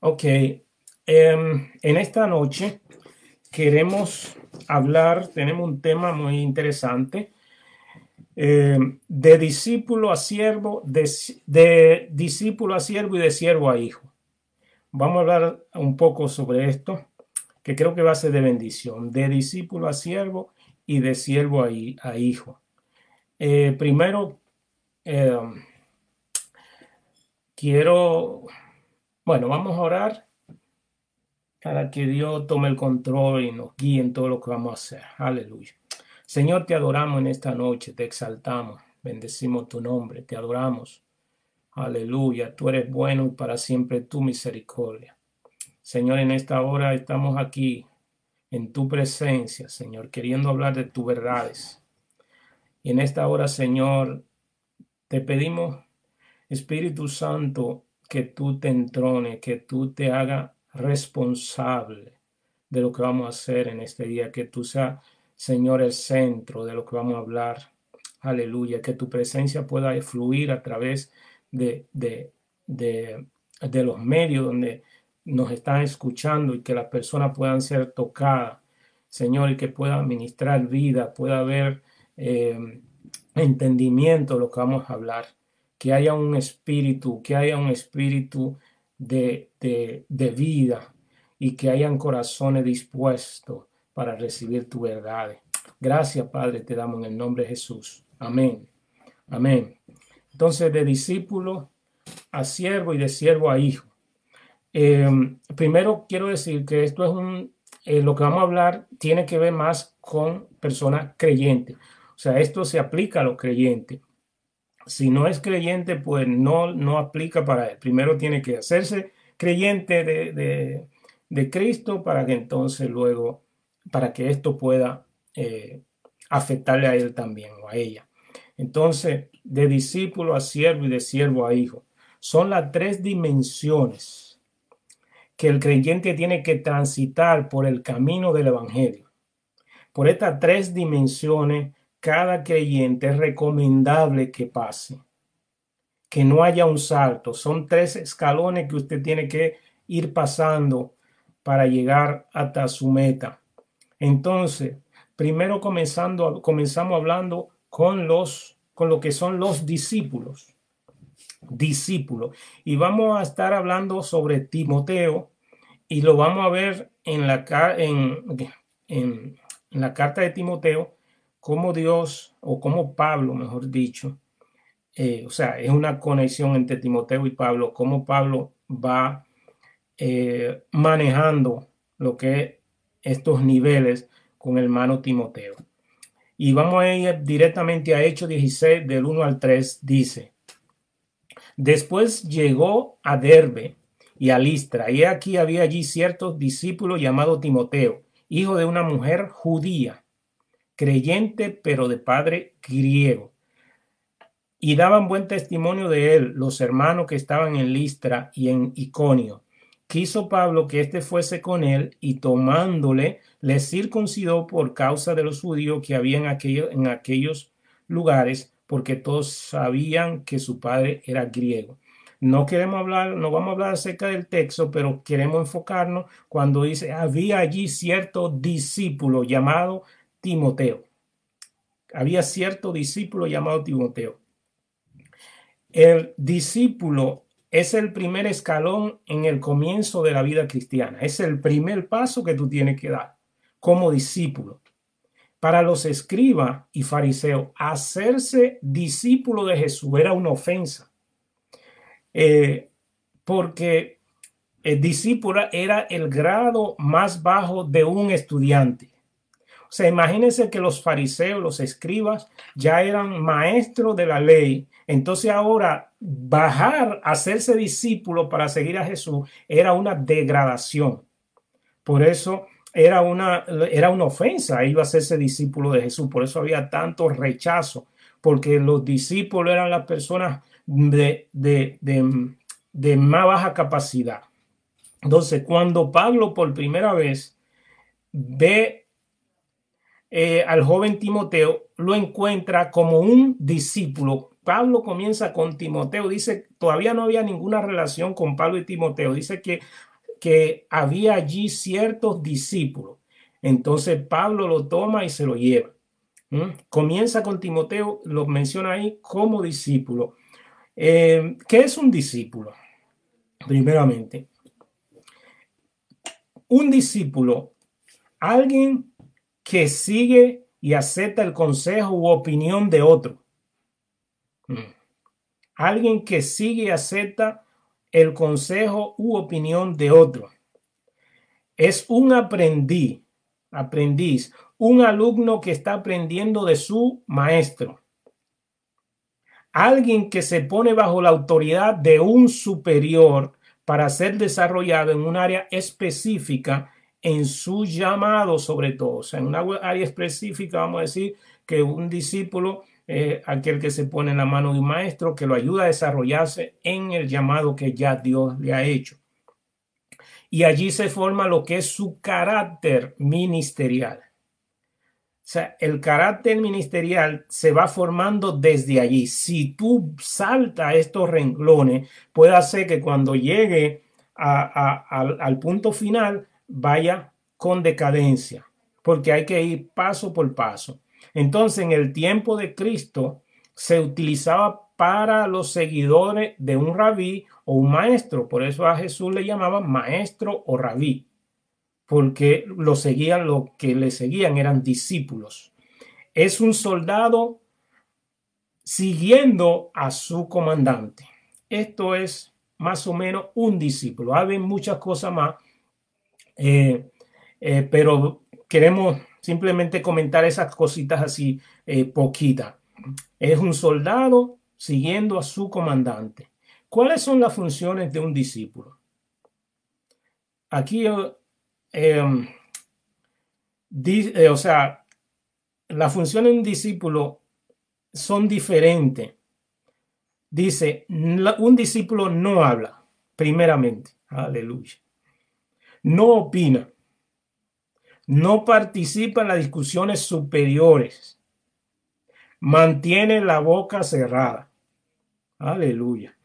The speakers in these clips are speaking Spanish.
Ok, em, en esta noche queremos hablar, tenemos un tema muy interesante, em, de discípulo a siervo, de, de discípulo a siervo y de siervo a hijo. Vamos a hablar un poco sobre esto, que creo que va a ser de bendición, de discípulo a siervo y de siervo a, hijo. Eh, primero, em, quiero bueno, vamos a orar para que Dios tome el control y nos guíe en todo lo que vamos a hacer. Aleluya. Señor, te adoramos en esta noche, te exaltamos, bendecimos tu nombre, te adoramos. Aleluya, tú eres bueno y para siempre tu misericordia. Señor, en esta hora estamos aquí en tu presencia, Señor, queriendo hablar de tus verdades. Y en esta hora, Señor, te pedimos, Espíritu Santo, que tú te entrones, que tú te hagas responsable de lo que vamos a hacer en este día, que tú seas, Señor, el centro de lo que vamos a hablar. Aleluya, que tu presencia pueda fluir a través de, de, de, los medios donde nos están escuchando y que las personas puedan ser tocadas, Señor, y que pueda ministrar vida, pueda haber eh, entendimiento de lo que vamos a hablar que haya un espíritu, que haya un espíritu de, de, vida y que hayan corazones dispuestos para recibir tu verdad. Gracias, Padre, te damos en el nombre de Jesús. Amén. Amén. Entonces, de discípulo a siervo y de siervo a hijo. Em, primero quiero decir que esto es un, eh, lo que vamos a hablar tiene que ver más con personas creyentes. O sea, esto se aplica a los creyentes si no es creyente, pues no, no aplica para él. Primero tiene que hacerse creyente de, Cristo para que entonces luego, para que esto pueda eh, afectarle a él también o a ella. Entonces, de discípulo a siervo y de siervo a hijo. Son las tres dimensiones que el creyente tiene que transitar por el camino del Evangelio. Por estas tres dimensiones cada creyente es recomendable que pase, que no haya un salto. Son tres escalones que usted tiene que ir pasando para llegar hasta su meta. Entonces, primero comenzando, comenzamos hablando con los, con lo que son los discípulos. Discípulos. Y vamos a estar hablando sobre Timoteo y lo vamos a ver en la, en, en la carta de Timoteo cómo Dios, o cómo Pablo, mejor dicho, eh, o sea, es una conexión entre Timoteo y Pablo, cómo Pablo va eh, manejando lo que es estos niveles con el hermano Timoteo. Y vamos a ir directamente a Hechos 16, del 1 al 3, dice, después llegó a Derbe y a Listra, y aquí había allí ciertos discípulos llamado Timoteo, hijo de una mujer judía creyente pero de padre griego. Y daban buen testimonio de él los hermanos que estaban en Listra y en Iconio. Quiso Pablo que éste fuese con él y tomándole le circuncidó por causa de los judíos que había en, aquello, en aquellos lugares, porque todos sabían que su padre era griego. No queremos hablar, no vamos a hablar acerca del texto, pero queremos enfocarnos cuando dice, había allí cierto discípulo llamado Timoteo. Había cierto discípulo llamado Timoteo. El discípulo es el primer escalón en el comienzo de la vida cristiana. Es el primer paso que tú tienes que dar como discípulo. Para los escribas y fariseos, hacerse discípulo de Jesús era una ofensa. Eh, porque el discípulo era el grado más bajo de un estudiante. O sea, imagínense que los fariseos, los escribas, ya eran maestros de la ley. Entonces ahora bajar, hacerse discípulo para seguir a Jesús era una degradación. Por eso era una, era una ofensa, iba a hacerse discípulo de Jesús. Por eso había tanto rechazo, porque los discípulos eran las personas de, de, de, de más baja capacidad. Entonces, cuando Pablo por primera vez ve eh, al joven Timoteo, lo encuentra como un discípulo. Pablo comienza con Timoteo, dice, todavía no había ninguna relación con Pablo y Timoteo, dice que que había allí ciertos discípulos. Entonces Pablo lo toma y se lo lleva. Comienza con Timoteo, lo menciona ahí como discípulo. Eh, ¿Qué es un discípulo? Primeramente, un discípulo, alguien que sigue y acepta el consejo u opinión de otro. Alguien que sigue y acepta el consejo u opinión de otro. Es un aprendiz, aprendiz, un alumno que está aprendiendo de su maestro. Alguien que se pone bajo la autoridad de un superior para ser desarrollado en un área específica en su llamado sobre todo. O sea, en una área específica vamos a decir que un discípulo eh, aquel que se pone en la mano de un maestro que lo ayuda a desarrollarse en el llamado que ya Dios le ha hecho. Y allí se forma lo que es su carácter ministerial. O sea, el carácter ministerial se va formando desde allí. Si tú saltas estos renglones, puede hacer que cuando llegue al punto final vaya con decadencia, porque hay que ir paso por paso. Entonces, en el tiempo de Cristo se utilizaba para los seguidores de un rabí o un maestro. Por eso a Jesús le llamaban maestro o rabí, porque lo seguían, lo que le seguían eran discípulos. Es un soldado siguiendo a su comandante. Esto es más o menos un discípulo. Hay muchas cosas más, eh, eh, pero queremos simplemente comentar esas cositas así eh, poquitas. Es un soldado siguiendo a su comandante. ¿Cuáles son las funciones de un discípulo? Aquí, eh, em, eh, o sea, las funciones de un discípulo son diferentes. Dice, un discípulo no habla, primeramente. Aleluya. No opina no participa en las discusiones superiores, mantiene la boca cerrada. Aleluya.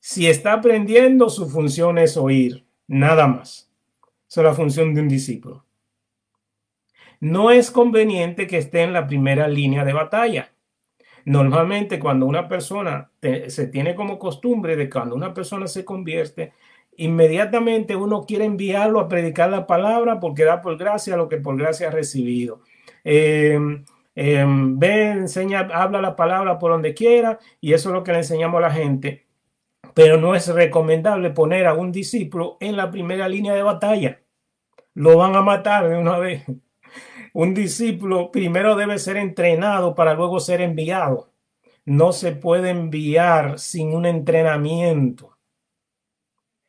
Si está aprendiendo, su función es oír, nada más. Esa es la función de un discípulo. No es conveniente que esté en la primera línea de batalla. Normalmente cuando una persona se tiene como costumbre de cuando una persona se convierte, inmediatamente uno quiere enviarlo a predicar la palabra porque da por gracia lo que por gracia ha recibido. Em, em, ve, enseña, habla la palabra por donde quiera y eso es lo que le enseñamos a la gente. Pero no es recomendable poner a un discípulo en la primera línea de batalla. Lo van a matar de una vez. Un discípulo primero debe ser entrenado para luego ser enviado. No se puede enviar sin un entrenamiento.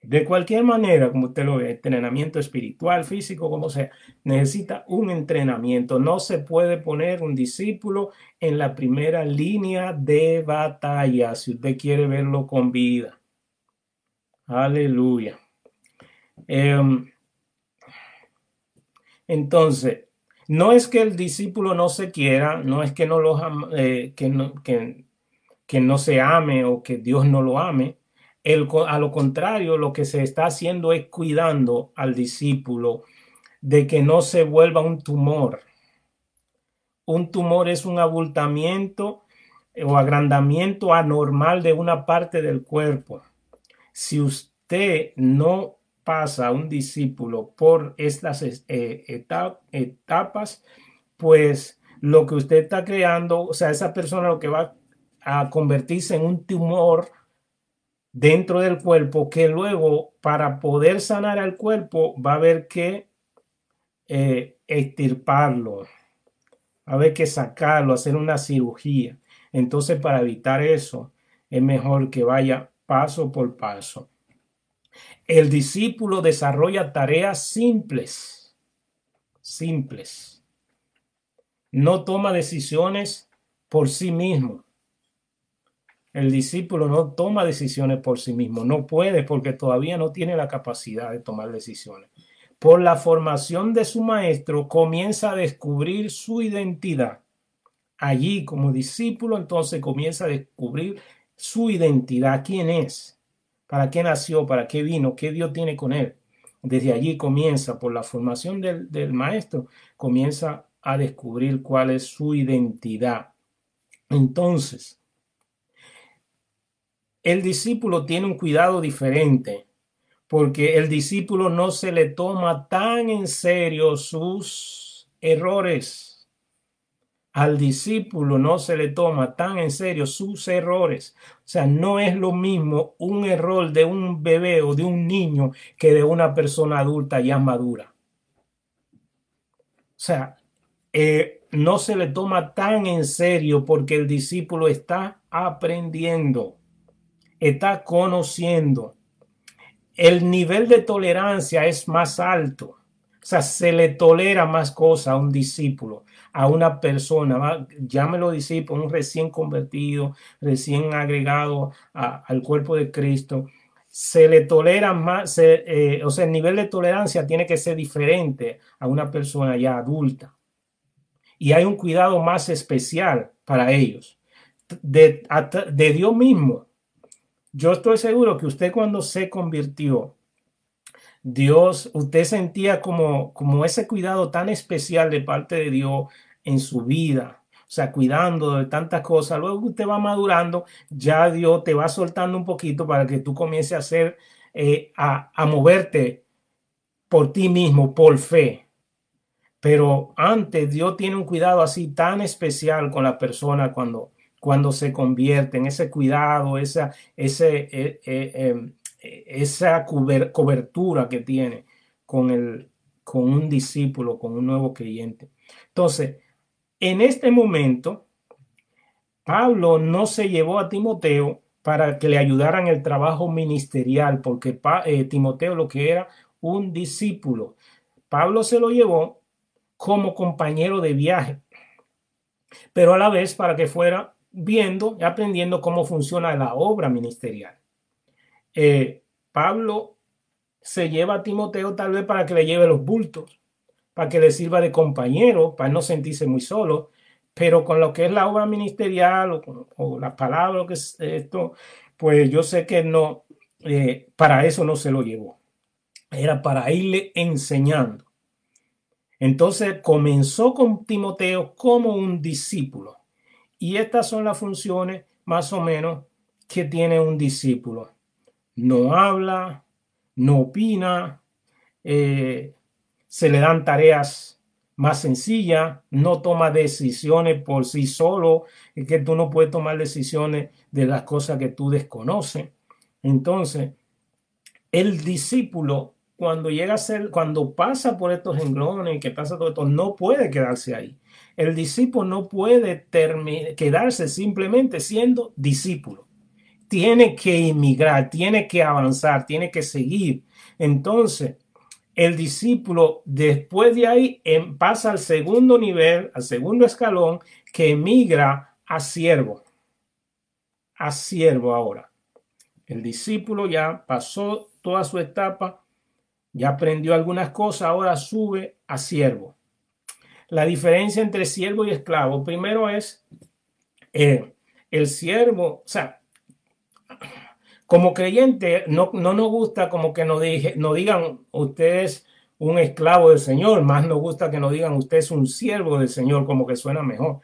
De cualquier manera, como usted lo ve, entrenamiento espiritual, físico, como sea, necesita un entrenamiento. No se puede poner un discípulo en la primera línea de batalla si usted quiere verlo con vida. Aleluya. Em, entonces, no es que el discípulo no se quiera, no es que no, lo, eh, que, no, que, que no se ame o que Dios no lo ame a lo contrario, lo que se está haciendo es cuidando al discípulo de que no se vuelva un tumor. Un tumor es un abultamiento o agrandamiento anormal de una parte del cuerpo. Si usted no pasa a un discípulo por estas eh, etapas, pues lo que usted está creando, o sea, esa persona lo que va a convertirse en un tumor dentro del cuerpo que luego para poder sanar al cuerpo va a haber que eh, extirparlo, va a haber que sacarlo, hacer una cirugía. Entonces para evitar eso es mejor que vaya paso por paso. El discípulo desarrolla tareas simples, simples. No toma decisiones por sí mismo. El discípulo no toma decisiones por sí mismo, no puede porque todavía no tiene la capacidad de tomar decisiones. Por la formación de su maestro comienza a descubrir su identidad. Allí como discípulo entonces comienza a descubrir su identidad, quién es. para qué nació, para qué vino, qué Dios tiene con él. Desde allí comienza, por la formación del, del maestro, comienza a descubrir cuál es su identidad. Entonces, el discípulo tiene un cuidado diferente porque el discípulo no se le toma tan en serio sus errores. Al discípulo no se le toma tan en serio sus errores. O sea, no es lo mismo un error de un bebé o de un niño que de una persona adulta ya madura. O sea, eh, no se le toma tan en serio porque el discípulo está aprendiendo, está conociendo. El nivel de tolerancia es más alto. O sea, se le tolera más cosas a un discípulo, a una persona, llámelo discípulo, un recién convertido, recién agregado al cuerpo de Cristo. Se le tolera más, eh, o sea, el nivel de tolerancia tiene que ser diferente a una persona ya adulta y hay un cuidado más especial para ellos. De, de Dios mismo. Yo estoy seguro que usted cuando se convirtió, Dios, usted sentía como, como ese cuidado tan especial de parte de Dios en su vida. O sea, cuidando de tantas cosas. Luego usted va madurando, ya Dios te va soltando un poquito para que tú comiences a hacer, eh, a, a moverte por ti mismo, por fe. Pero antes Dios tiene un cuidado así tan especial con la persona cuando, cuando se convierte en ese cuidado, esa, eh, eh, em, cobertura que tiene con, el, con un discípulo, con un nuevo creyente. Entonces, en este momento, Pablo no se llevó a Timoteo para que le ayudaran el trabajo ministerial, porque eh, Timoteo lo que era un discípulo. Pablo se lo llevó como compañero de viaje, pero a la vez para que fuera viendo y aprendiendo cómo funciona la obra ministerial. Eh, Pablo se lleva a Timoteo tal vez para que le lleve los bultos, para que le sirva de compañero, para no sentirse muy solo, pero con lo que es la obra ministerial o, las palabras, que es esto, pues yo sé que no, eh, para eso no se lo llevó. Era para irle enseñando. Entonces comenzó con Timoteo como un discípulo. Y estas son las funciones más o menos que tiene un discípulo. No habla, no opina, eh, se le dan tareas más sencillas, no toma decisiones por sí solo, es que tú no puedes tomar decisiones de las cosas que tú desconoces. Entonces, el discípulo cuando llega a ser, cuando pasa por estos renglones, que pasa todo esto, no puede quedarse ahí. El discípulo no puede quedarse simplemente siendo discípulo. Tiene que emigrar, tiene que avanzar, tiene que seguir. Entonces, el discípulo después de ahí em, pasa al segundo nivel, al segundo escalón, que emigra a siervo. A siervo ahora. El discípulo ya pasó toda su etapa ya aprendió algunas cosas, ahora sube a siervo. La diferencia entre siervo y esclavo, primero es eh, el siervo, o sea, como creyente, no, no nos gusta como que nos, dije, digan usted es un esclavo del Señor, más nos gusta que nos digan usted es un siervo del Señor, como que suena mejor,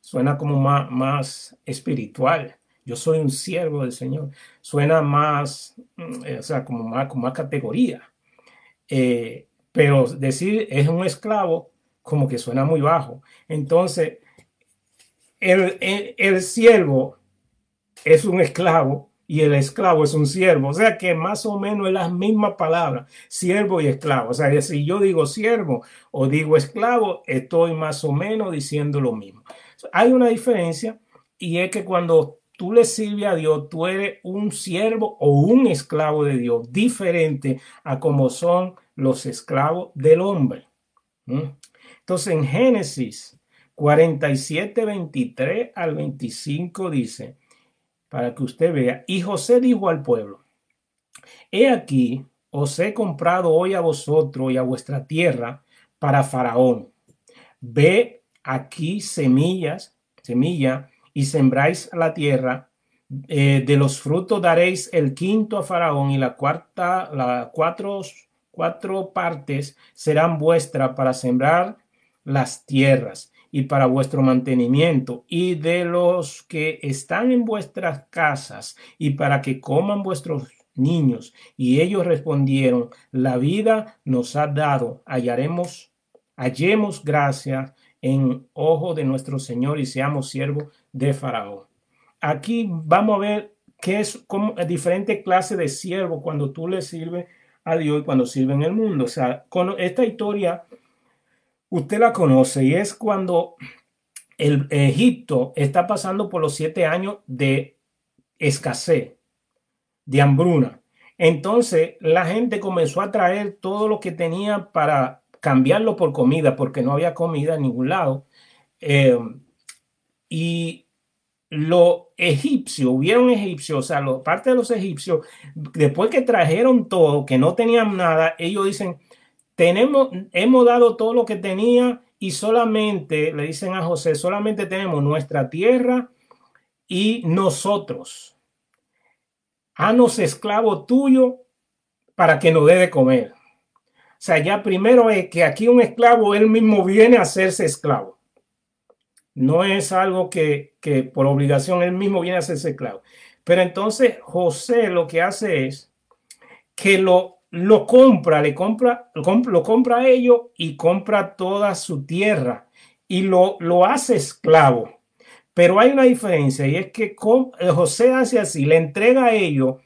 suena como más, más espiritual. Yo soy un siervo del Señor, suena más, mm, o sea, como más, con más categoría. Eh, pero decir es un esclavo como que suena muy bajo. Entonces, el, el, siervo es un esclavo y el esclavo es un siervo. O sea que más o menos es la misma palabra, siervo y esclavo. O sea, si yo digo siervo o digo esclavo, estoy más o menos diciendo lo mismo. Hay una diferencia y es que cuando tú le sirves a Dios, tú eres un siervo o un esclavo de Dios, diferente a como son los esclavos del hombre. Entonces en Génesis 47, 23 al 25 dice, para que usted vea, y José dijo al pueblo, he aquí, os he comprado hoy a vosotros y a vuestra tierra para Faraón. Ve aquí semillas, semilla, y sembráis la tierra, Eh, de los frutos daréis el quinto a Faraón y la cuarta, las cuatro, cuatro partes serán vuestras para sembrar las tierras y para vuestro mantenimiento y de los que están en vuestras casas y para que coman vuestros niños. Y ellos respondieron, la vida nos ha dado, hallaremos, hallemos gracia en ojo de nuestro Señor y seamos siervos de Faraón. Aquí vamos a ver qué es como diferente clase de siervo cuando tú le sirves a Dios y cuando sirve en el mundo. O sea, con esta historia usted la conoce y es cuando el Egipto está pasando por los siete años de escasez, de hambruna. Entonces la gente comenzó a traer todo lo que tenía para cambiarlo por comida, porque no había comida en ningún lado. Eh, y los egipcios, hubieron egipcios, o sea, parte de los egipcios, después que trajeron todo, que no tenían nada, ellos dicen, tenemos, hemos dado todo lo que tenía y solamente, le dicen a José, solamente tenemos nuestra tierra y nosotros. Hanos esclavo tuyo para que nos dé de comer. O sea, ya primero es que aquí un esclavo, él mismo viene a hacerse esclavo. No es algo que, por obligación él mismo viene a hacerse esclavo. Pero entonces José lo que hace es que lo, lo compra, le compra, lo compra a ellos y compra toda su tierra y lo, lo hace esclavo. Pero hay una diferencia y es que José hace así, le entrega a ellos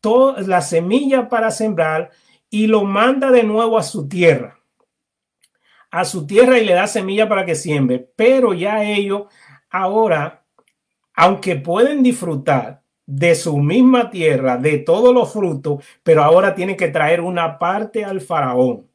toda la semilla para sembrar y lo manda de nuevo a su tierra a su tierra y le da semilla para que siembre, pero ya ellos ahora, aunque pueden disfrutar de su misma tierra, de todos los frutos, pero ahora tienen que traer una parte al faraón.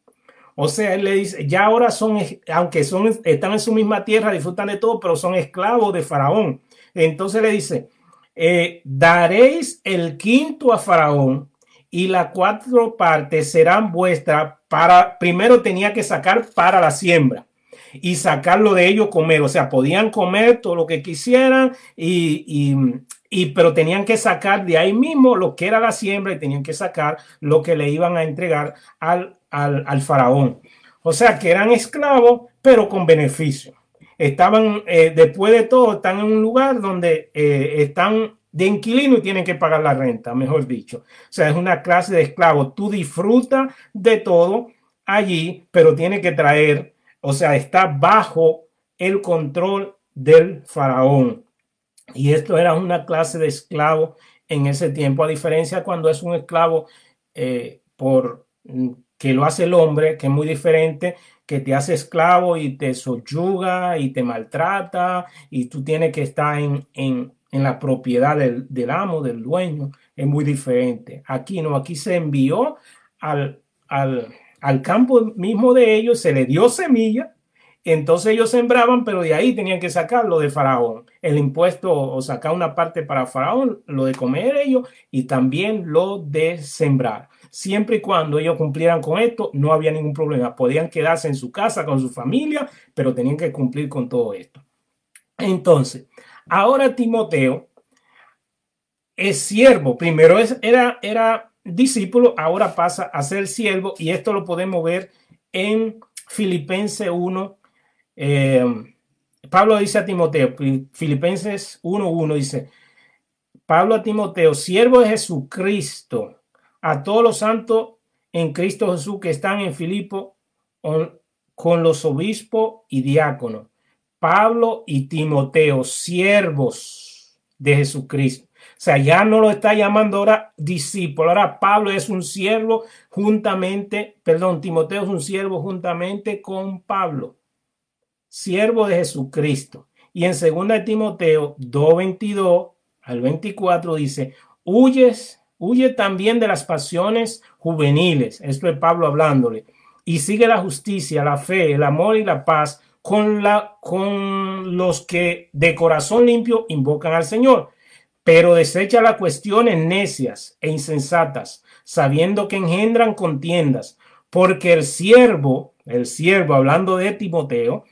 O sea, él le dice, ya ahora son, aunque son, están en su misma tierra, disfrutan de todo, pero son esclavos de faraón. Entonces le dice, eh, daréis el quinto a faraón y las cuatro partes serán vuestras para, primero tenía que sacar para la siembra y sacarlo de ellos comer, o sea, podían comer todo lo que quisieran y, pero tenían que sacar de ahí mismo lo que era la siembra y tenían que sacar lo que le iban a entregar al, al, faraón. O sea, que eran esclavos, pero con beneficio. Estaban, eh, después de todo, están en un lugar donde eh, están de inquilino y tienen que pagar la renta, mejor dicho. O sea, es una clase de esclavo. Tú disfrutas de todo allí, pero tiene que traer, o sea, está bajo el control del faraón. Y esto era una clase de esclavo en ese tiempo, a diferencia cuando es un esclavo eh, por mm, que lo hace el hombre, que es muy diferente, que te hace esclavo y te soyuga y te maltrata y tú tienes que estar en, en en la propiedad del, amo, del dueño, es muy diferente. Aquí no, aquí se envió al, al, campo mismo de ellos, se le dio semilla, entonces ellos sembraban, pero de ahí tenían que sacarlo de Faraón, el impuesto o sacar una parte para Faraón, lo de comer ellos y también lo de sembrar. Siempre y cuando ellos cumplieran con esto, no había ningún problema. Podían quedarse en su casa con su familia, pero tenían que cumplir con todo esto. Entonces, Ahora Timoteo es siervo. Primero era, era discípulo, ahora pasa a ser siervo y esto lo podemos ver en Filipenses 1. Eh, Pablo dice a Timoteo, Filipenses 1.1 dice, Pablo a Timoteo, siervo de Jesucristo, a todos los santos en Cristo Jesús que están en Filipo con los obispos y diáconos Pablo y Timoteo, siervos de Jesucristo. O sea, ya no lo está llamando ahora discípulo. Ahora Pablo es un siervo juntamente, perdón, Timoteo es un siervo juntamente con Pablo. Siervo de Jesucristo. Y en 2 Timoteo 2:22 al 24 dice, huyes, huye también de las pasiones juveniles. Esto es Pablo hablándole. Y sigue la justicia, la fe, el amor y la paz con, la, con los que de corazón limpio invocan al Señor, pero desecha las cuestiones necias e insensatas, sabiendo que engendran contiendas, porque el siervo, el siervo, hablando de Timoteo,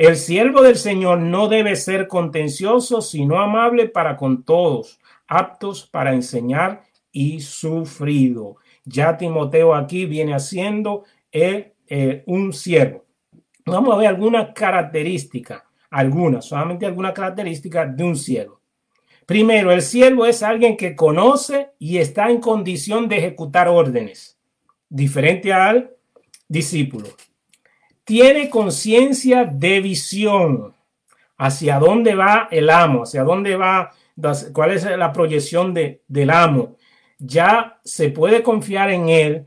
el siervo del Señor no debe ser contencioso, sino amable para con todos, aptos para enseñar y sufrido. Ya Timoteo aquí viene haciendo eh, eh, un siervo. Vamos a ver algunas características, algunas, solamente algunas características de un siervo. Primero, el siervo es alguien que conoce y está en condición de ejecutar órdenes, diferente al discípulo. Tiene conciencia de visión hacia dónde va el amo, hacia dónde va, cuál es la proyección de, del amo. Ya se puede confiar en él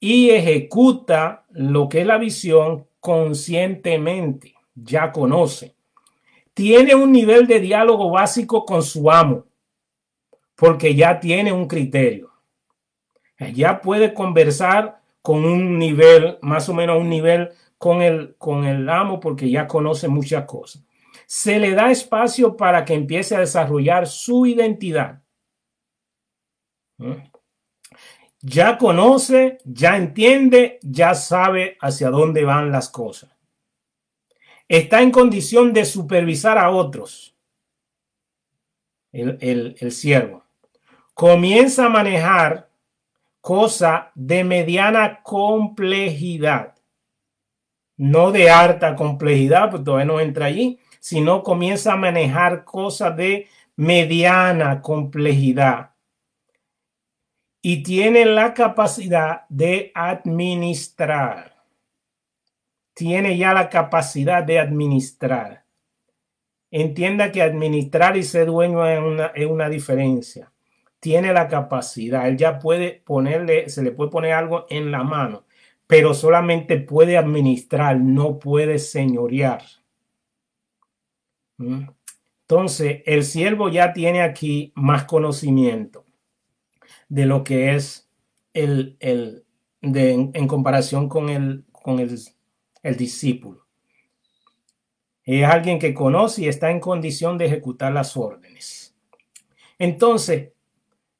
y ejecuta lo que es la visión conscientemente, ya conoce. Tiene un nivel de diálogo básico con su amo, porque ya tiene un criterio. Ya puede conversar con un nivel, más o menos un nivel con el, con el amo, porque ya conoce muchas cosas. Se le da espacio para que empiece a desarrollar su identidad. ¿Mm? ya conoce, ya entiende, ya sabe hacia dónde van las cosas. Está en condición de supervisar a otros. El, el, siervo. Comienza a manejar cosas de mediana complejidad. No de alta complejidad, pues todavía no entra allí, sino comienza a manejar cosas de mediana complejidad y tiene la capacidad de administrar. Tiene ya la capacidad de administrar. Entienda que administrar y ser dueño es una, es una diferencia. Tiene la capacidad. Él ya puede ponerle, se le puede poner algo en la mano, pero solamente puede administrar, no puede señorear. ¿Mm? Entonces, el siervo ya tiene aquí más conocimiento de lo que es el, el de, en, comparación con, el, con el, el discípulo. Es alguien que conoce y está en condición de ejecutar las órdenes. Entonces,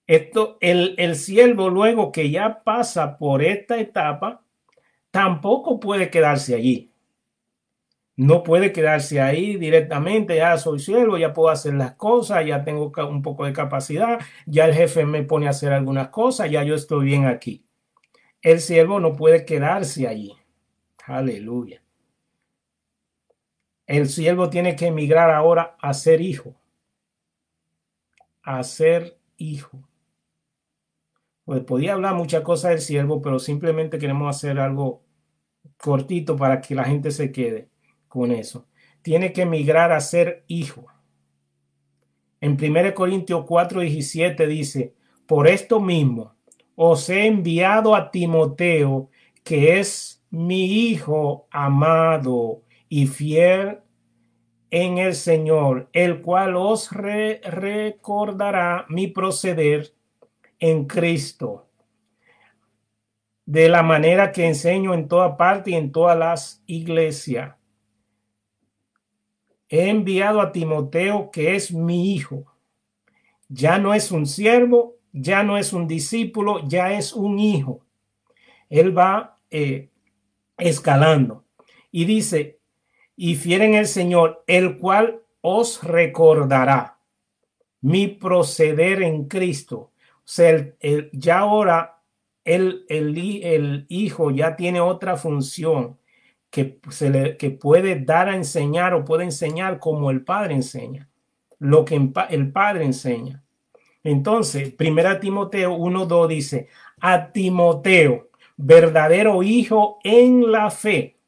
esto, el, el siervo luego que ya pasa por esta etapa, tampoco puede quedarse allí no puede quedarse ahí directamente, ya soy siervo, ya puedo hacer las cosas, ya tengo un poco de capacidad, ya el jefe me pone a hacer algunas cosas, ya yo estoy bien aquí. El siervo no puede quedarse allí. Aleluya. El siervo tiene que emigrar ahora a ser hijo. A ser hijo. Pues podía hablar muchas cosas del siervo, pero simplemente queremos hacer algo cortito para que la gente se quede con eso. Tiene que emigrar a ser hijo. En 1 Corintios 4, 17 dice, por esto mismo os he enviado a Timoteo, que es mi hijo amado y fiel en el Señor, el cual os recordará mi proceder en Cristo, de la manera que enseño en toda parte y en todas las iglesias he enviado a Timoteo, que es mi hijo. Ya no es un siervo, ya no es un discípulo, ya es un hijo. Él va eh, escalando y dice, y fieren el Señor, el cual os recordará mi proceder en Cristo. O sea, ya ahora el, el, hijo ya tiene otra función que, se le, que puede dar a enseñar o puede enseñar como el Padre enseña, lo que el Padre enseña. Entonces, primera Timoteo 1.2 dice, a Timoteo, verdadero hijo en la fe.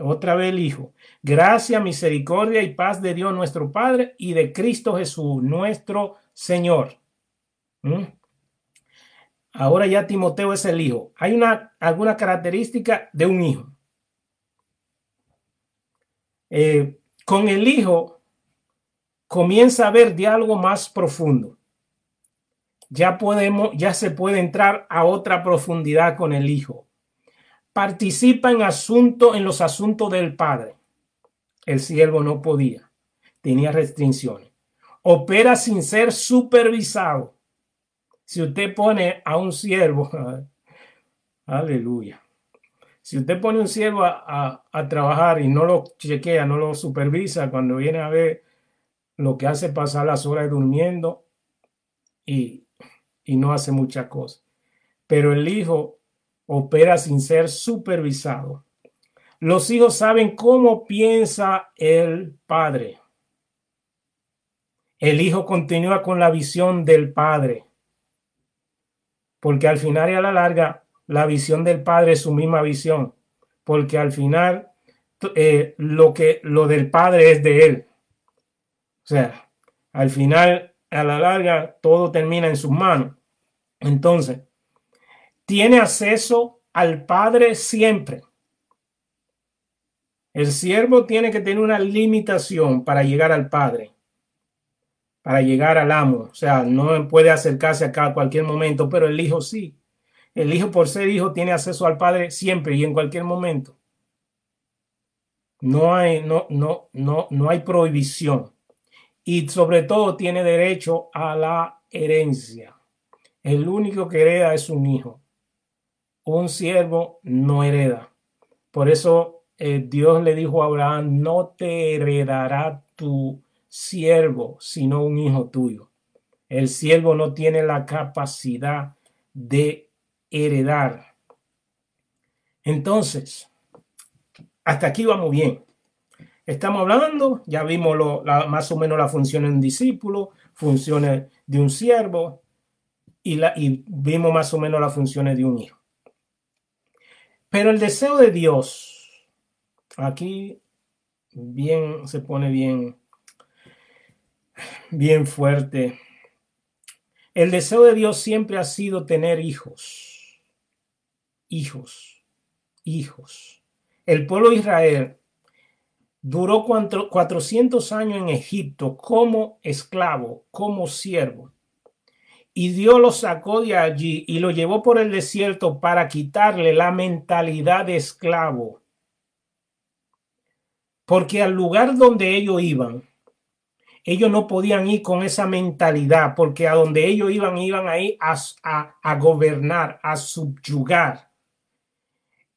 Otra vez el hijo. Gracia, misericordia y paz de Dios nuestro Padre y de Cristo Jesús, nuestro Señor. ¿Mm? Ahora ya Timoteo es el hijo. Hay una, alguna característica de un hijo. Eh, con el hijo comienza a haber diálogo más profundo. Ya podemos, ya se puede entrar a otra profundidad con el hijo. Participa en asunto, en los asuntos del padre. El siervo no podía, tenía restricciones. Opera sin ser supervisado. Si usted pone a un siervo, aleluya si usted pone un siervo a, trabajar y no lo chequea, no lo supervisa, cuando viene a ver lo que hace pasar las horas durmiendo, y, y no hace muchas cosas. Pero el hijo opera sin ser supervisado. Los hijos saben cómo piensa el padre. El hijo continúa con la visión del padre. Porque al final y a la larga, la visión del padre es su misma visión. Porque al final, eh, lo, que, lo del padre es de él. O sea, al final, a la larga, todo termina en sus manos. Entonces, tiene acceso al padre siempre. El siervo tiene que tener una limitación para llegar al padre para llegar al amo. O sea, no puede acercarse acá a cualquier momento, pero el hijo sí. El hijo, por ser hijo, tiene acceso al padre siempre y en cualquier momento. No hay, no, no, no, no hay prohibición. Y sobre todo tiene derecho a la herencia. El único que hereda es un hijo. Un siervo no hereda. Por eso eh, Dios le dijo a Abraham, no te heredará tu siervo, sino un hijo tuyo. El siervo no tiene la capacidad de heredar. Entonces, hasta aquí vamos bien. Estamos hablando, ya vimos más o menos la función de un discípulo, funciones de un siervo y, la, y vimos más o menos las funciones de un hijo. Pero el deseo de Dios, aquí bien se pone bien bien fuerte. El deseo de Dios siempre ha sido tener hijos, hijos, hijos. El pueblo de Israel duró 400 años en Egipto como esclavo, como siervo. Y Dios lo sacó de allí y lo llevó por el desierto para quitarle la mentalidad de esclavo. Porque al lugar donde ellos iban, ellos no podían ir con esa mentalidad, porque a donde ellos iban, iban ahí a, a, gobernar, a subyugar.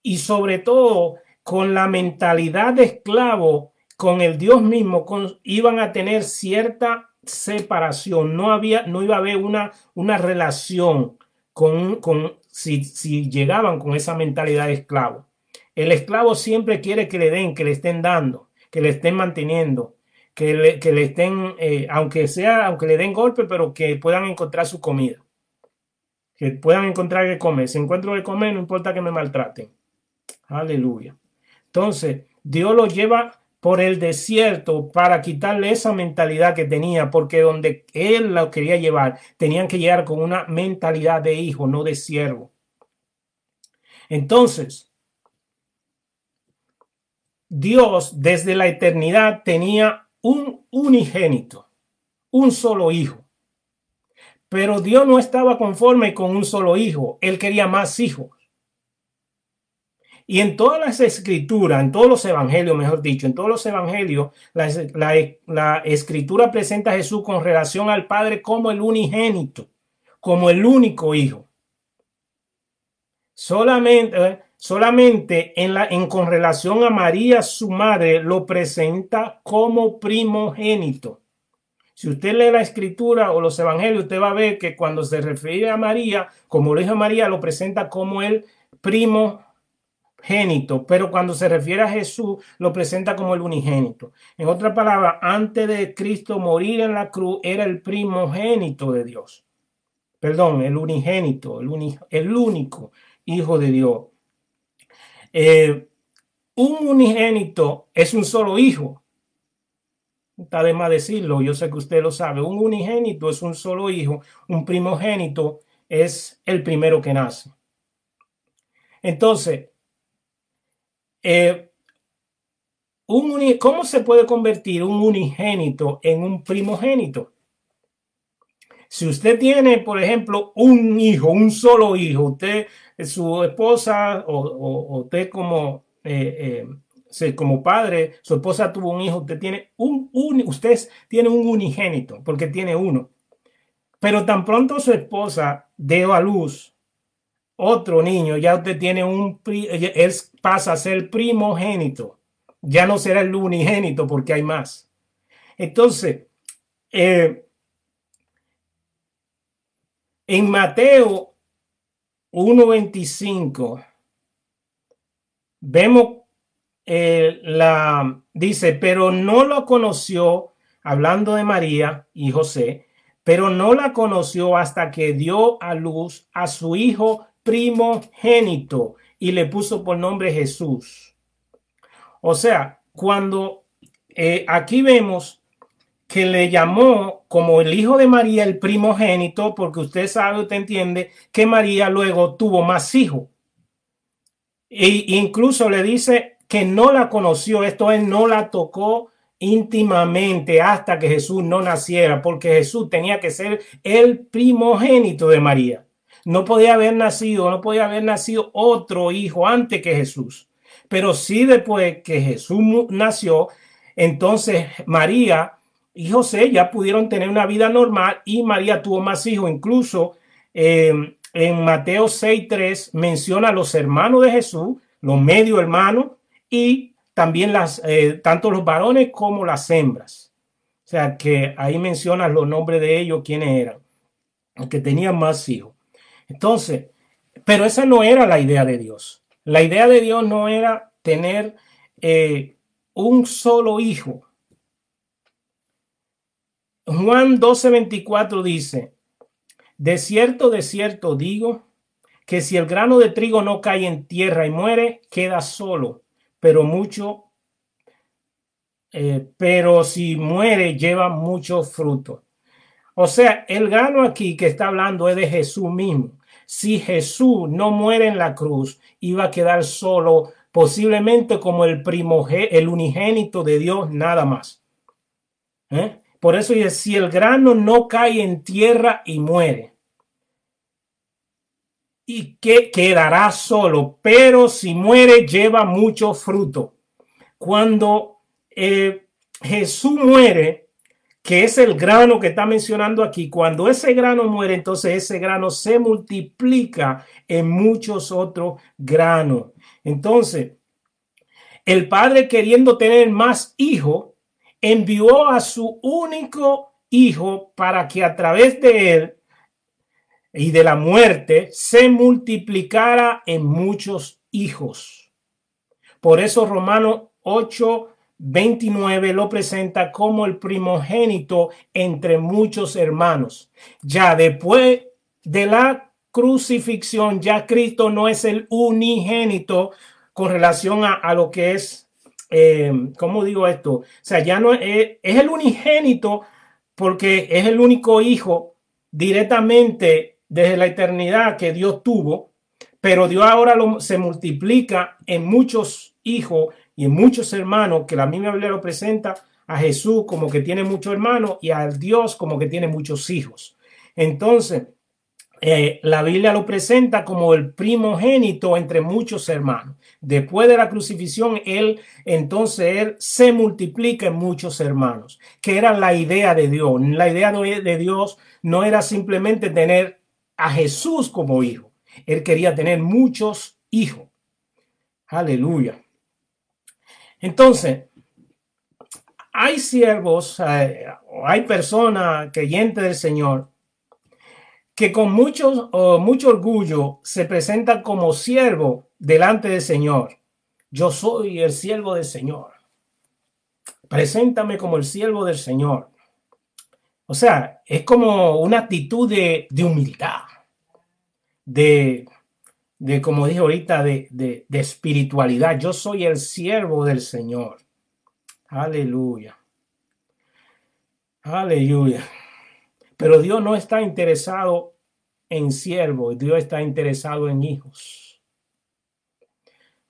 Y sobre todo, con la mentalidad de esclavo, con el Dios mismo, iban a tener cierta separación. No había, no iba a haber una, una relación con, con si, si llegaban con esa mentalidad de esclavo. El esclavo siempre quiere que le den, que le estén dando, que le estén manteniendo que le, que le estén, eh, aunque sea, aunque le den golpe, pero que puedan encontrar su comida. Que puedan encontrar que comer. Si encuentro que comer, no importa que me maltraten. Aleluya. Entonces, Dios lo lleva por el desierto para quitarle esa mentalidad que tenía, porque donde él lo quería llevar, tenían que llegar con una mentalidad de hijo, no de siervo. Entonces, Dios desde la eternidad tenía un unigénito, un solo hijo. Pero Dios no estaba conforme con un solo hijo, él quería más hijos. Y en todas las escrituras, en todos los evangelios, mejor dicho, en todos los evangelios, la, escritura presenta a Jesús con relación al Padre como el unigénito, como el único hijo. Solamente, Solamente en la, en con relación a María, su madre, lo presenta como primogénito. Si usted lee la escritura o los evangelios, usted va a ver que cuando se refiere a María, como lo dijo María, lo presenta como el primogénito, pero cuando se refiere a Jesús, lo presenta como el unigénito. En otra palabra, antes de Cristo morir en la cruz, era el primogénito de Dios. Perdón, el unigénito, el, el único hijo de Dios. Eh, un unigénito es un solo hijo. Está de más decirlo, yo sé que usted lo sabe. Un unigénito es un solo hijo, un primogénito es el primero que nace. Entonces, eh, ¿cómo se puede convertir un unigénito en un primogénito? Si usted tiene, por ejemplo, un hijo, un solo hijo, usted su esposa o, usted como, eh, eh, como padre, su esposa tuvo un hijo, usted tiene un, usted tiene un unigénito porque tiene uno. Pero tan pronto su esposa dio a luz otro niño, ya usted tiene un, él pasa a ser primogénito. Ya no será el unigénito porque hay más. Entonces, eh, En Mateo 1.25 vemos eh, la, dice, pero no lo conoció, hablando de María y José, pero no la conoció hasta que dio a luz a su hijo primogénito y le puso por nombre Jesús. O sea, cuando eh, aquí vemos que le llamó como el hijo de María el primogénito, porque usted sabe, usted entiende que María luego tuvo más hijos. E incluso le dice que no la conoció, esto es, no la tocó íntimamente hasta que Jesús no naciera, porque Jesús tenía que ser el primogénito de María. No podía haber nacido, no podía haber nacido otro hijo antes que Jesús. Pero sí después que Jesús nació, entonces María y José ya pudieron tener una vida normal y María tuvo más hijos. Incluso em, en Mateo 6.3 menciona a los hermanos de Jesús, los medio hermanos y también las, eh, tanto los varones como las hembras. O sea que ahí menciona los nombres de ellos, quiénes eran, que tenían más hijos. Entonces, pero esa no era la idea de Dios. La idea de Dios no era tener eh, un solo hijo. Juan 12:24 dice, de cierto, de cierto digo, que si el grano de trigo no cae en tierra y muere, queda solo, pero mucho, eh, pero si muere, lleva mucho fruto. O sea, el grano aquí que está hablando es de Jesús mismo si Jesús no muere en la cruz, iba a quedar solo, posiblemente como el primogénito, el unigénito de Dios, nada más. ¿Eh? Por eso dice, si el grano no cae en tierra y muere, y que quedará solo, pero si muere lleva mucho fruto. Cuando eh, Jesús muere, que es el grano que está mencionando aquí, cuando ese grano muere, entonces ese grano se multiplica en muchos otros granos. Entonces, el padre queriendo tener más hijos, envió a su único hijo para que a través de él y de la muerte se multiplicara en muchos hijos. Por eso Romanos 8, 29 lo presenta como el primogénito entre muchos hermanos. Ya después de la crucifixión, ya Cristo no es el unigénito con relación a, lo que es, eh, ¿cómo digo esto? O sea, ya no es, el unigénito porque es el único hijo directamente desde la eternidad que Dios tuvo, pero Dios ahora lo, se multiplica en muchos hijos y en muchos hermanos que la misma Biblia lo presenta a Jesús como que tiene muchos hermanos y a Dios como que tiene muchos hijos. Entonces, eh, la Biblia lo presenta como el primogénito entre muchos hermanos. Después de la crucifixión, él entonces él se multiplica en muchos hermanos, que era la idea de Dios. La idea de Dios no era simplemente tener a Jesús como hijo. Él quería tener muchos hijos. Aleluya. Entonces, hay siervos, eh, hay personas creyentes del Señor que con mucho, mucho orgullo se presentan como siervo delante del Señor. Yo soy el siervo del Señor. Preséntame como el siervo del Señor. O sea, es como una actitud de, de humildad, de, de como dije ahorita, de, de, de espiritualidad. Yo soy el siervo del Señor. Aleluya. Aleluya. Pero Dios no está interesado en siervos, Dios está interesado en hijos.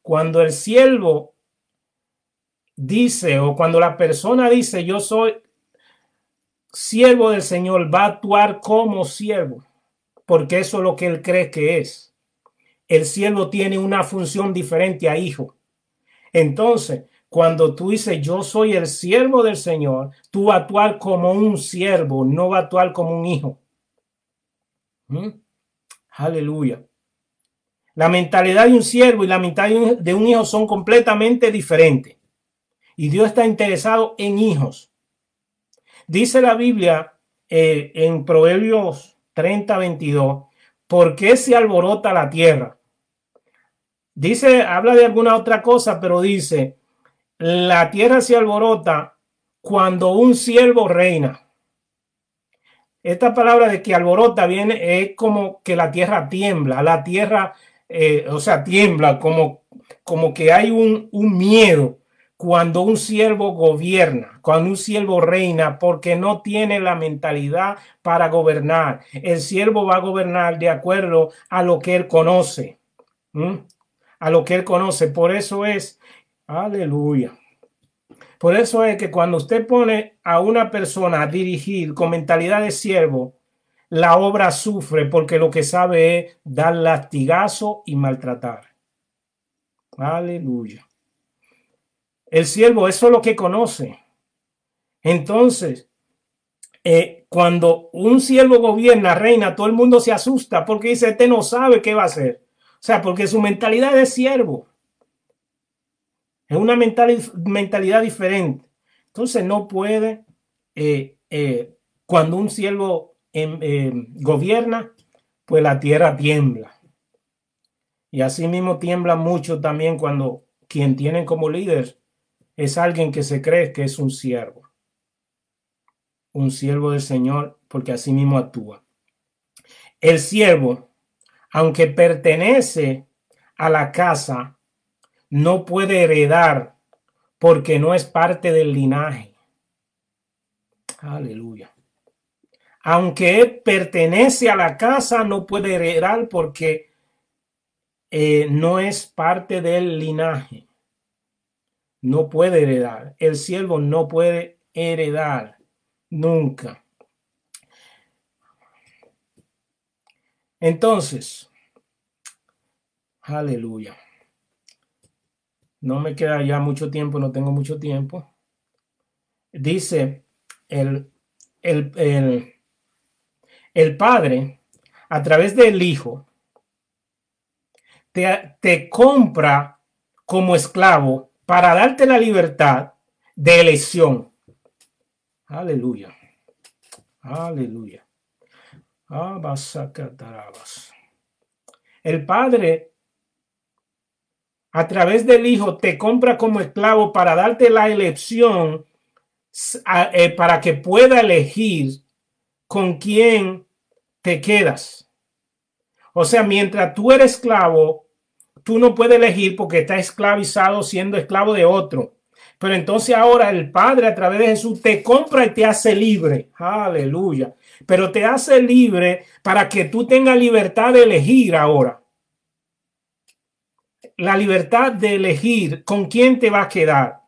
Cuando el siervo dice o cuando la persona dice yo soy siervo del Señor, va a actuar como siervo, porque eso es lo que él cree que es el siervo tiene una función diferente a hijo. Entonces, cuando tú dices yo soy el siervo del Señor, tú vas a actuar como un siervo, no va a actuar como un hijo. ¿Mm? Aleluya. La mentalidad de un siervo y la mentalidad de un hijo son completamente diferentes. Y Dios está interesado en hijos. Dice la Biblia eh, en Proverbios 30, 22. ¿Por qué se alborota la tierra? Dice, habla de alguna otra cosa, pero dice, la tierra se alborota cuando un siervo reina. Esta palabra de que alborota viene es como que la tierra tiembla, la tierra, eh, o sea, tiembla, como, como que hay un, un miedo cuando un siervo gobierna, cuando un siervo reina, porque no tiene la mentalidad para gobernar. El siervo va a gobernar de acuerdo a lo que él conoce a lo que él conoce. Por eso es, aleluya. Por eso es que cuando usted pone a una persona a dirigir con mentalidad de siervo, la obra sufre porque lo que sabe es dar lastigazo y maltratar. Aleluya. El siervo, eso es lo que conoce. Entonces, eh, cuando un siervo gobierna, reina, todo el mundo se asusta porque dice, este no sabe qué va a hacer. O sea, porque su mentalidad es siervo. Es una mentalidad diferente. Entonces no puede, eh, eh, cuando un siervo em, em, gobierna, pues la tierra tiembla. Y así mismo tiembla mucho también cuando quien tienen como líder es alguien que se cree que es un siervo. Un siervo del Señor, porque así mismo actúa. El siervo aunque pertenece a la casa, no puede heredar porque no es parte del linaje. Aleluya. Aunque pertenece a la casa, no puede heredar porque eh, no es parte del linaje. No puede heredar. El siervo no puede heredar nunca. Entonces, aleluya. No me queda ya mucho tiempo, no tengo mucho tiempo. Dice el, el, el, Padre, a través del Hijo, te, te compra como esclavo para darte la libertad de elección. Aleluya. Aleluya. El Padre, a través del Hijo, te compra como esclavo para darte la elección eh, para que pueda elegir con quién te quedas. O sea, mientras tú eres esclavo, tú no puedes elegir porque estás esclavizado siendo esclavo de otro. Pero entonces ahora el Padre a través de Jesús te compra y te hace libre. Aleluya pero te hace libre para que tú tengas libertad de elegir ahora. La libertad de elegir con quién te va a quedar.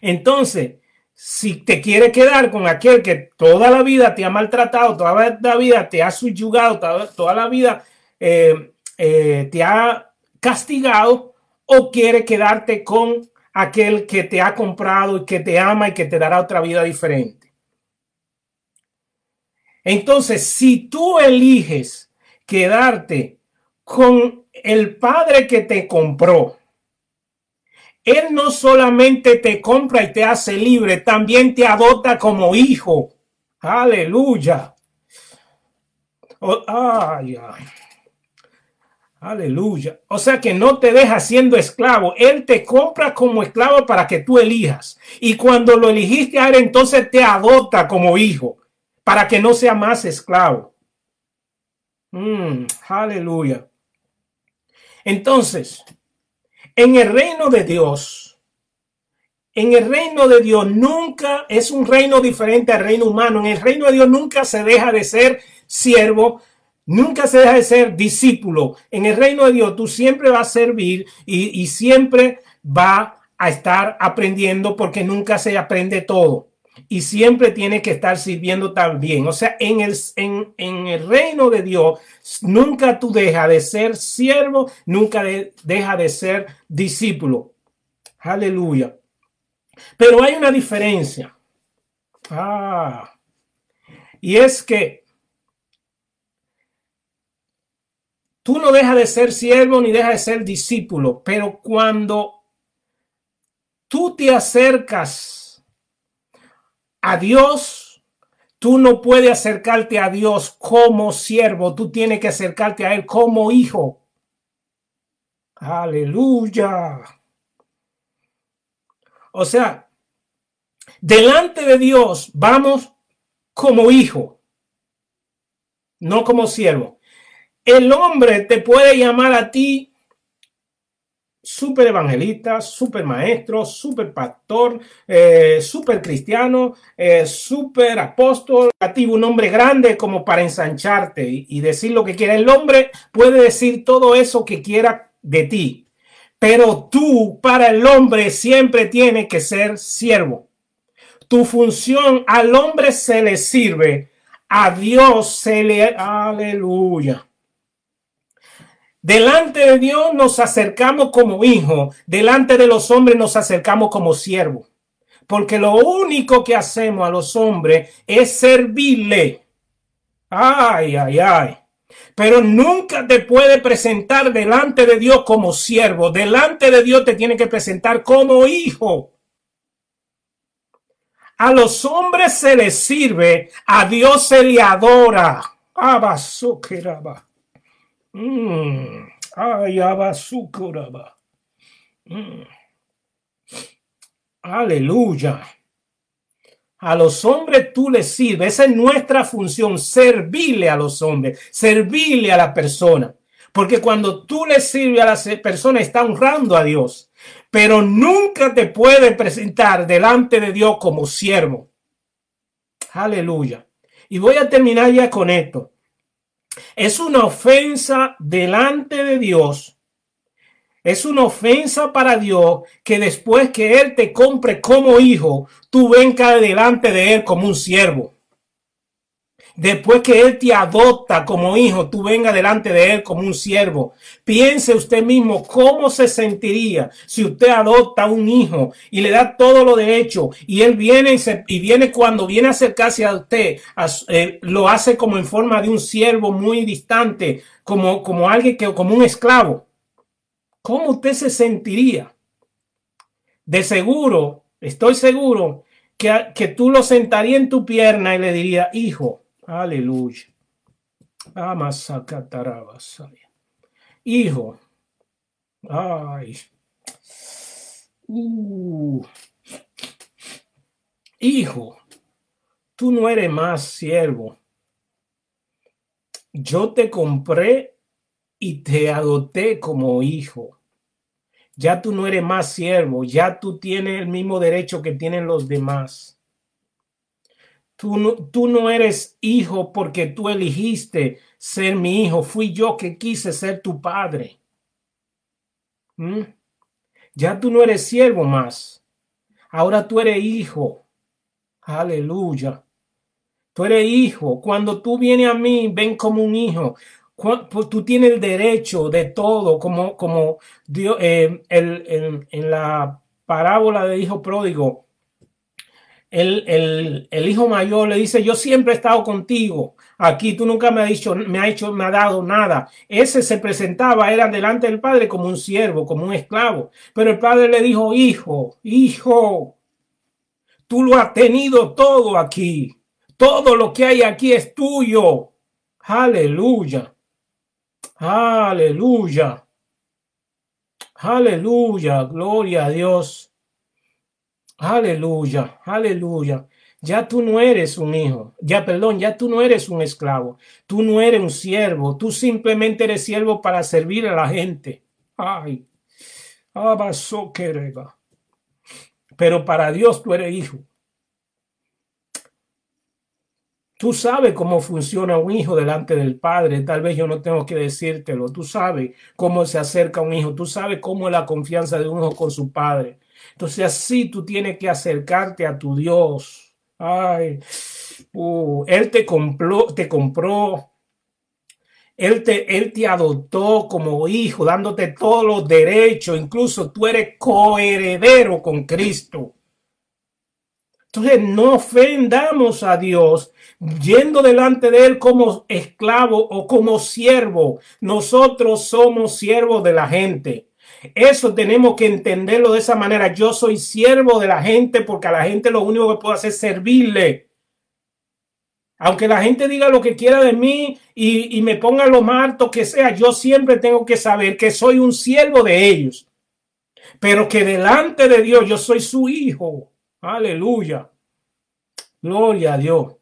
Entonces, si te quiere quedar con aquel que toda la vida te ha maltratado, toda la vida te ha subyugado, toda, la vida eh, eh, te ha castigado, o quiere quedarte con aquel que te ha comprado y que te ama y que te dará otra vida diferente. Entonces, si tú eliges quedarte con el padre que te compró, él no solamente te compra y te hace libre, también te adopta como hijo. Aleluya. Oh, ay, ay. Aleluya. O sea que no te deja siendo esclavo. Él te compra como esclavo para que tú elijas. Y cuando lo eligiste a él, entonces te adopta como hijo para que no sea más esclavo. Mm, aleluya. Entonces, en el reino de Dios, en el reino de Dios nunca es un reino diferente al reino humano. En el reino de Dios nunca se deja de ser siervo, nunca se deja de ser discípulo. En el reino de Dios tú siempre vas a servir y, y siempre va a estar aprendiendo porque nunca se aprende todo y siempre tiene que estar sirviendo también. O sea, en el, en, el reino de Dios, nunca tú dejas de ser siervo, nunca deja de ser discípulo. Aleluya. Pero hay una diferencia. Ah, y es que tú no dejas de ser siervo ni dejas de ser discípulo, pero cuando tú te acercas a Dios, Tú no puedes acercarte a Dios como siervo, tú tienes que acercarte a Él como hijo. Aleluya. O sea, delante de Dios vamos como hijo, no como siervo. El hombre te puede llamar a ti super evangelista, super maestro, super pastor, eh, super cristiano, eh, super apóstol, un hombre grande como para ensancharte y, y decir lo que quiera. El hombre puede decir todo eso que quiera de ti, pero tú para el hombre siempre tienes que ser siervo. Tu función al hombre se le sirve, a Dios se le... Aleluya. Delante de Dios nos acercamos como hijo, delante de los hombres nos acercamos como siervo. Porque lo único que hacemos a los hombres es servirle. Ay, ay, ay. Pero nunca te puede presentar delante de Dios como siervo. Delante de Dios te tiene que presentar como hijo. A los hombres se les sirve, a Dios se le adora. Abasokeraba. Mm. Ay, mm. Aleluya. A los hombres tú les sirves. Esa es nuestra función, servirle a los hombres, servirle a la persona. Porque cuando tú le sirves a la persona, está honrando a Dios. Pero nunca te puede presentar delante de Dios como siervo. Aleluya. Y voy a terminar ya con esto. Es una ofensa delante de Dios. Es una ofensa para Dios que después que Él te compre como hijo, tú vengas delante de Él como un siervo. Después que Él te adopta como hijo, tú venga delante de Él como un siervo. Piense usted mismo cómo se sentiría si usted adopta un hijo y le da todo lo de hecho y Él viene y, viene cuando viene a acercarse a usted, eh, lo hace como en forma de un siervo muy distante, como, como alguien que, como un esclavo. ¿Cómo usted se sentiría? De seguro, estoy seguro que, que tú lo sentaría en tu pierna y le diría, hijo, Aleluya. Amasacatarabasaya. Hijo. Ay. Uh. Hijo, tú no eres más siervo. Yo te compré y te adopté como hijo. Ya tú no eres más siervo, ya tú tienes el mismo derecho que tienen los demás. Tú no, tú no eres hijo porque tú elegiste ser mi hijo. Fui yo que quise ser tu padre. ¿Mm? Ya tú no eres siervo más. Ahora tú eres hijo. Aleluya. Tú eres hijo. Cuando tú vienes a mí, ven como un hijo. Pues tú tienes el derecho de todo, como, como Dios, eh, el, en la parábola de hijo pródigo el, hijo mayor le dice, yo siempre he estado contigo aquí, tú nunca me has dicho, me ha hecho, me ha dado nada. Ese se presentaba, era delante del padre como un siervo, como un esclavo. Pero el padre le dijo, hijo, hijo, tú lo has tenido todo aquí. Todo lo que hay aquí es tuyo. Aleluya. Aleluya. Aleluya. Gloria a Dios. Aleluya, aleluya. Ya tú no eres un hijo, ya perdón, ya tú no eres un esclavo, tú no eres un siervo, tú simplemente eres siervo para servir a la gente. Ay, pero para Dios tú eres hijo. Tú sabes cómo funciona un hijo delante del padre. Tal vez yo no tengo que decírtelo. Tú sabes cómo se acerca un hijo. Tú sabes cómo es la confianza de un hijo con su padre. Entonces así tú tienes que acercarte a tu Dios. Ay, uh, Él te compró, te compró. Él te, él te adoptó como hijo, dándote todos los derechos. Incluso tú eres coheredero con Cristo. Entonces no ofendamos a Dios yendo delante de Él como esclavo o como siervo. Nosotros somos siervos de la gente. Eso tenemos que entenderlo de esa manera. Yo soy siervo de la gente porque a la gente lo único que puedo hacer es servirle. Aunque la gente diga lo que quiera de mí y, y me ponga lo marto que sea, yo siempre tengo que saber que soy un siervo de ellos. Pero que delante de Dios yo soy su hijo. Aleluya. Gloria a Dios.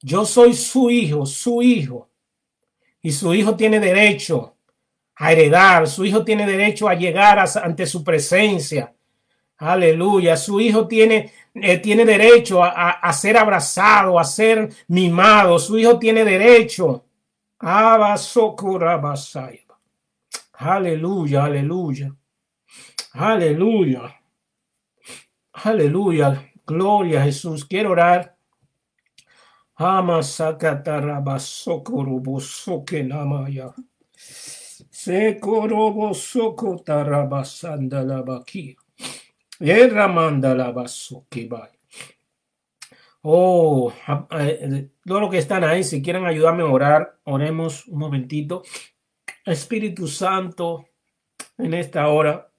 Yo soy su hijo, su hijo. Y su hijo tiene derecho a heredar, su hijo tiene derecho a llegar ante su presencia. Aleluya. Su hijo tiene, eh, tiene derecho a, a, ser abrazado, a ser mimado. Su hijo tiene derecho. Aleluya, aleluya. Aleluya. Aleluya. Gloria a Jesús. Quiero orar. Ama namaya. Sekorobo soko tarabasanda la. Erramanda la. Oh, eh, todos los que están ahí, si quieren ayudarme a orar, oremos un momentito. Espíritu Santo, en esta hora,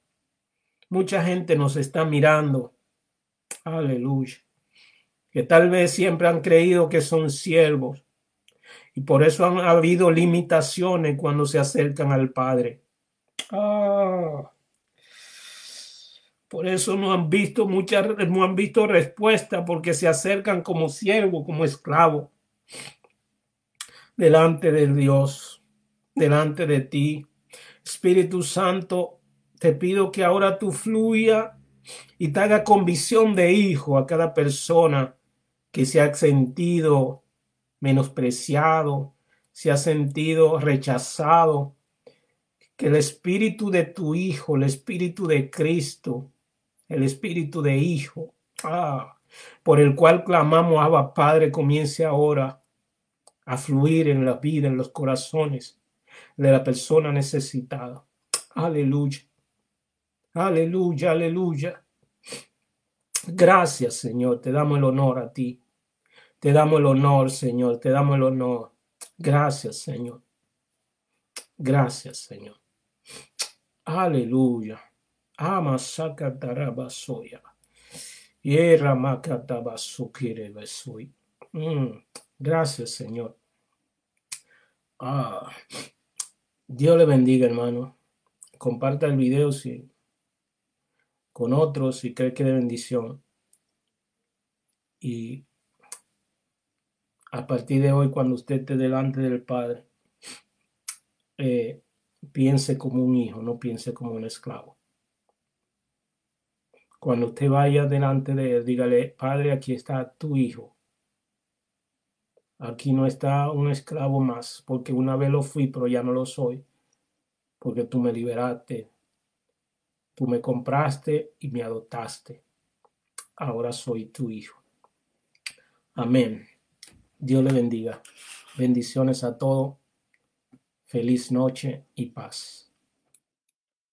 mucha gente nos está mirando. Aleluya. Que tal vez siempre han creído que son siervos y por eso han habido limitaciones cuando se acercan al Padre. Ah. Por eso no han visto muchas, no han visto respuesta porque se acercan como siervo, como esclavo, delante de Dios, delante de ti. Espíritu Santo, te pido que ahora tú fluya y te haga convicción de hijo a cada persona que se ha sentido menospreciado, se ha sentido rechazado. Que el espíritu de tu hijo, el espíritu de Cristo, el espíritu de hijo, ah, por el cual clamamos, Abba Padre, comience ahora a fluir en la vida, en los corazones de la persona necesitada. Aleluya. Aleluya, aleluya. Gracias, Señor. Te damos el honor a ti. Te damos el honor, Señor. Te damos el honor. Gracias, Señor. Gracias, Señor. Aleluya. Ama sakatarabasoya. Yera makatabasukire besui. Mm, gracias, Señor. Ah, Dios le bendiga, hermano. Comparta el video si, con otros si cree que de bendición. Y a partir de hoy, cuando usted esté delante del Padre, eh, piense como un hijo, no piense como un esclavo. Cuando usted vaya delante de él, dígale, Padre, aquí está tu hijo. Aquí no está un esclavo más, porque una vez lo fui, pero ya no lo soy, porque tú me liberaste, tú me compraste y me adoptaste. Ahora soy tu hijo. Amén. Dios le bendiga. Bendiciones a todos. Feliz noche y paz.